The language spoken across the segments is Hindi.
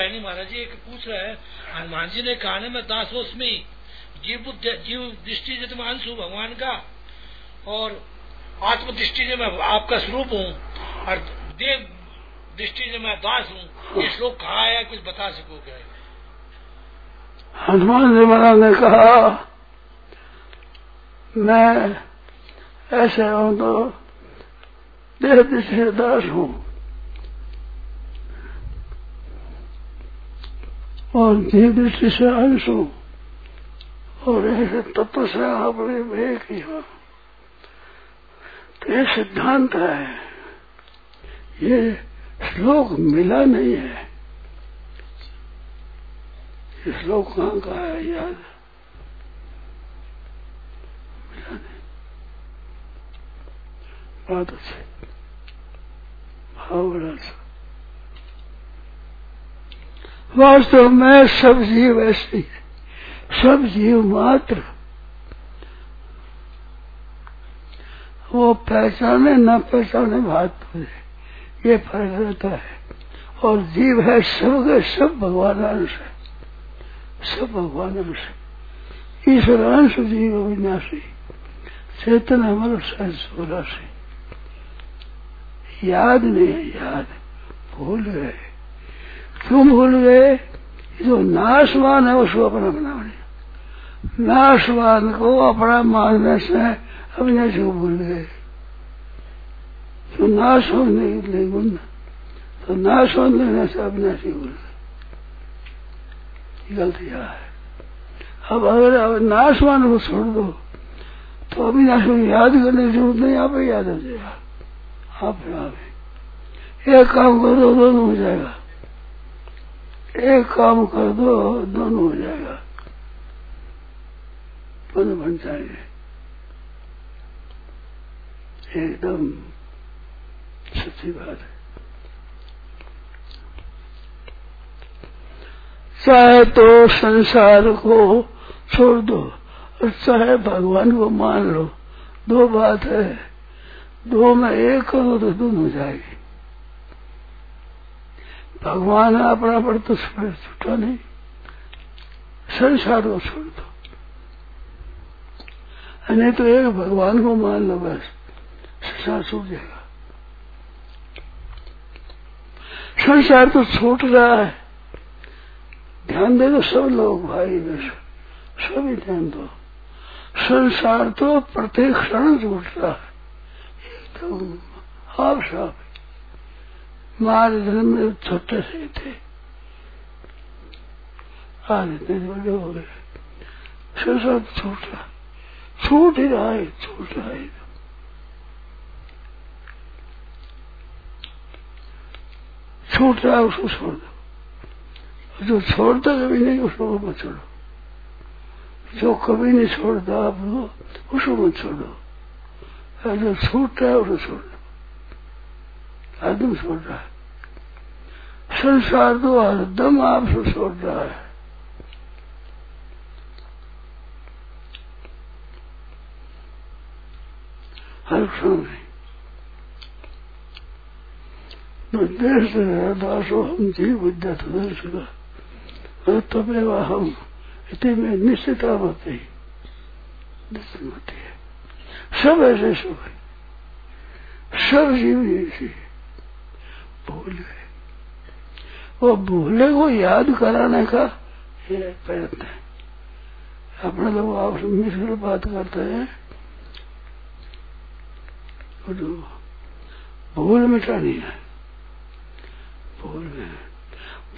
महाराज जी, एक पूछ रहे हैं, हनुमान जी ने कहा में दासोस में जीव जीव दृष्टि से तुम अंश हूँ भगवान का, और आत्म दृष्टि से मैं आपका स्वरूप हूँ, और देव दृष्टि से मैं दास हूँ। ये श्लोक कहा है कुछ बता सको क्या हनुमान जी महाराज ने कहा, मैं ऐसे हूँ तो देह दृष्टि से दास हूँ। और जीव दृष्टि से अंश और ऐसे से अपने ही हूँ तो ये सिद्धांत है। ये श्लोक मिला नहीं है। ये श्लोक कहाँ का है याद मिला नहीं। बात अच्छी। भाव बड़ा अच्छा। वास्तव में सब जीव ऐसे है सब जीव मात्र वो पहचाने न पहचाने बात ये फ़र्क रहता है और जीव है सब के सब भगवान अंश है सब भगवान अंश ईश्वर अंश जीव अविनाशी चेतन अमर से याद नहीं है याद भूल गए क्यों भूल गए जो नाशवान है, उसको अपना बना नाशवान को अपना मानने से अविनाशी को भूल गए। तो नाश होने के लिए गुण तो नाश होने से अविनाशी भूल गए। गलती है। अब अगर नाशवान को छोड़ दो तो अविनाश को याद करने की ज़रूरत नहीं, आप याद हो जाएगा। आप एक काम करो, दोनों हो जाएगा। एक काम कर दो दोनों हो जाएगा। दोनों बन जाएँगे। एकदम सच्ची बात है। चाहे तो संसार को छोड़ दो और चाहे भगवान को मान लो। दो बात है। दो में एक करो तो दोनों जाएगी। भगवान है, अपना पर तो छूटा नहीं। संसार को छोड़ दो नहीं तो एक भगवान को मान लो बस। संसार छूट जाएगा। संसार तो छूट रहा है। ध्यान दे दो सब लोग, भाई बस सभी ध्यान दो। संसार तो प्रत्येक क्षण छूट रहा है। एकदम आप साफ़ हमारे जन्म में छोटे से थे। आज इतने बड़े हो गए। संसार छूट रहा। छूट ही रहा है, छूट रहा है। छूट रहा है, उसको छोड़ दो। जो छोड़ता कभी नहीं, उसको मत छोड़ो। जो कभी नहीं छोड़ता आप उसको मत छोड़ो। जो छूट रहा है उसको छोड़ दो। हरदम छोड़ रहा है। संसार तो हरदम आपसे छोड़ रहा है। हर क्षण में। देश दासो हम जीव विद्या देश का तमेव हम इतने में निश्चिता होती निश्चित होती है। सब ऐसे सब सब जीव ऐसे है। भूल गए वो भूले को याद कराने का प्रयत्न है। अपने लोग आपस मिश्र बात करते हैं। भूल मिटानी है, भूल में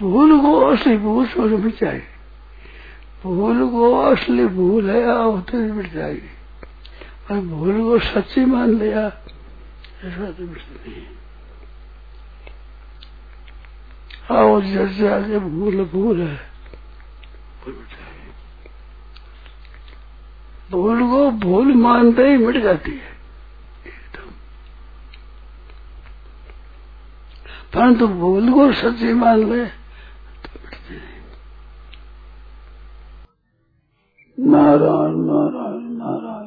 भूल को असली भूल समझ मिट जाएगी भूल को असली भूल है, आप तो मिट जाएगी। और भूल को सच्ची मान लिया, ऐसा तो मिट नहीं आओ जैसे आगे भूल भूल है। भूल को भूल मानते ही मिट जाती है। एकदम परंतु भूल को सच्ची मान ले तो मिटती नहीं। नारायण नारायण नारायण।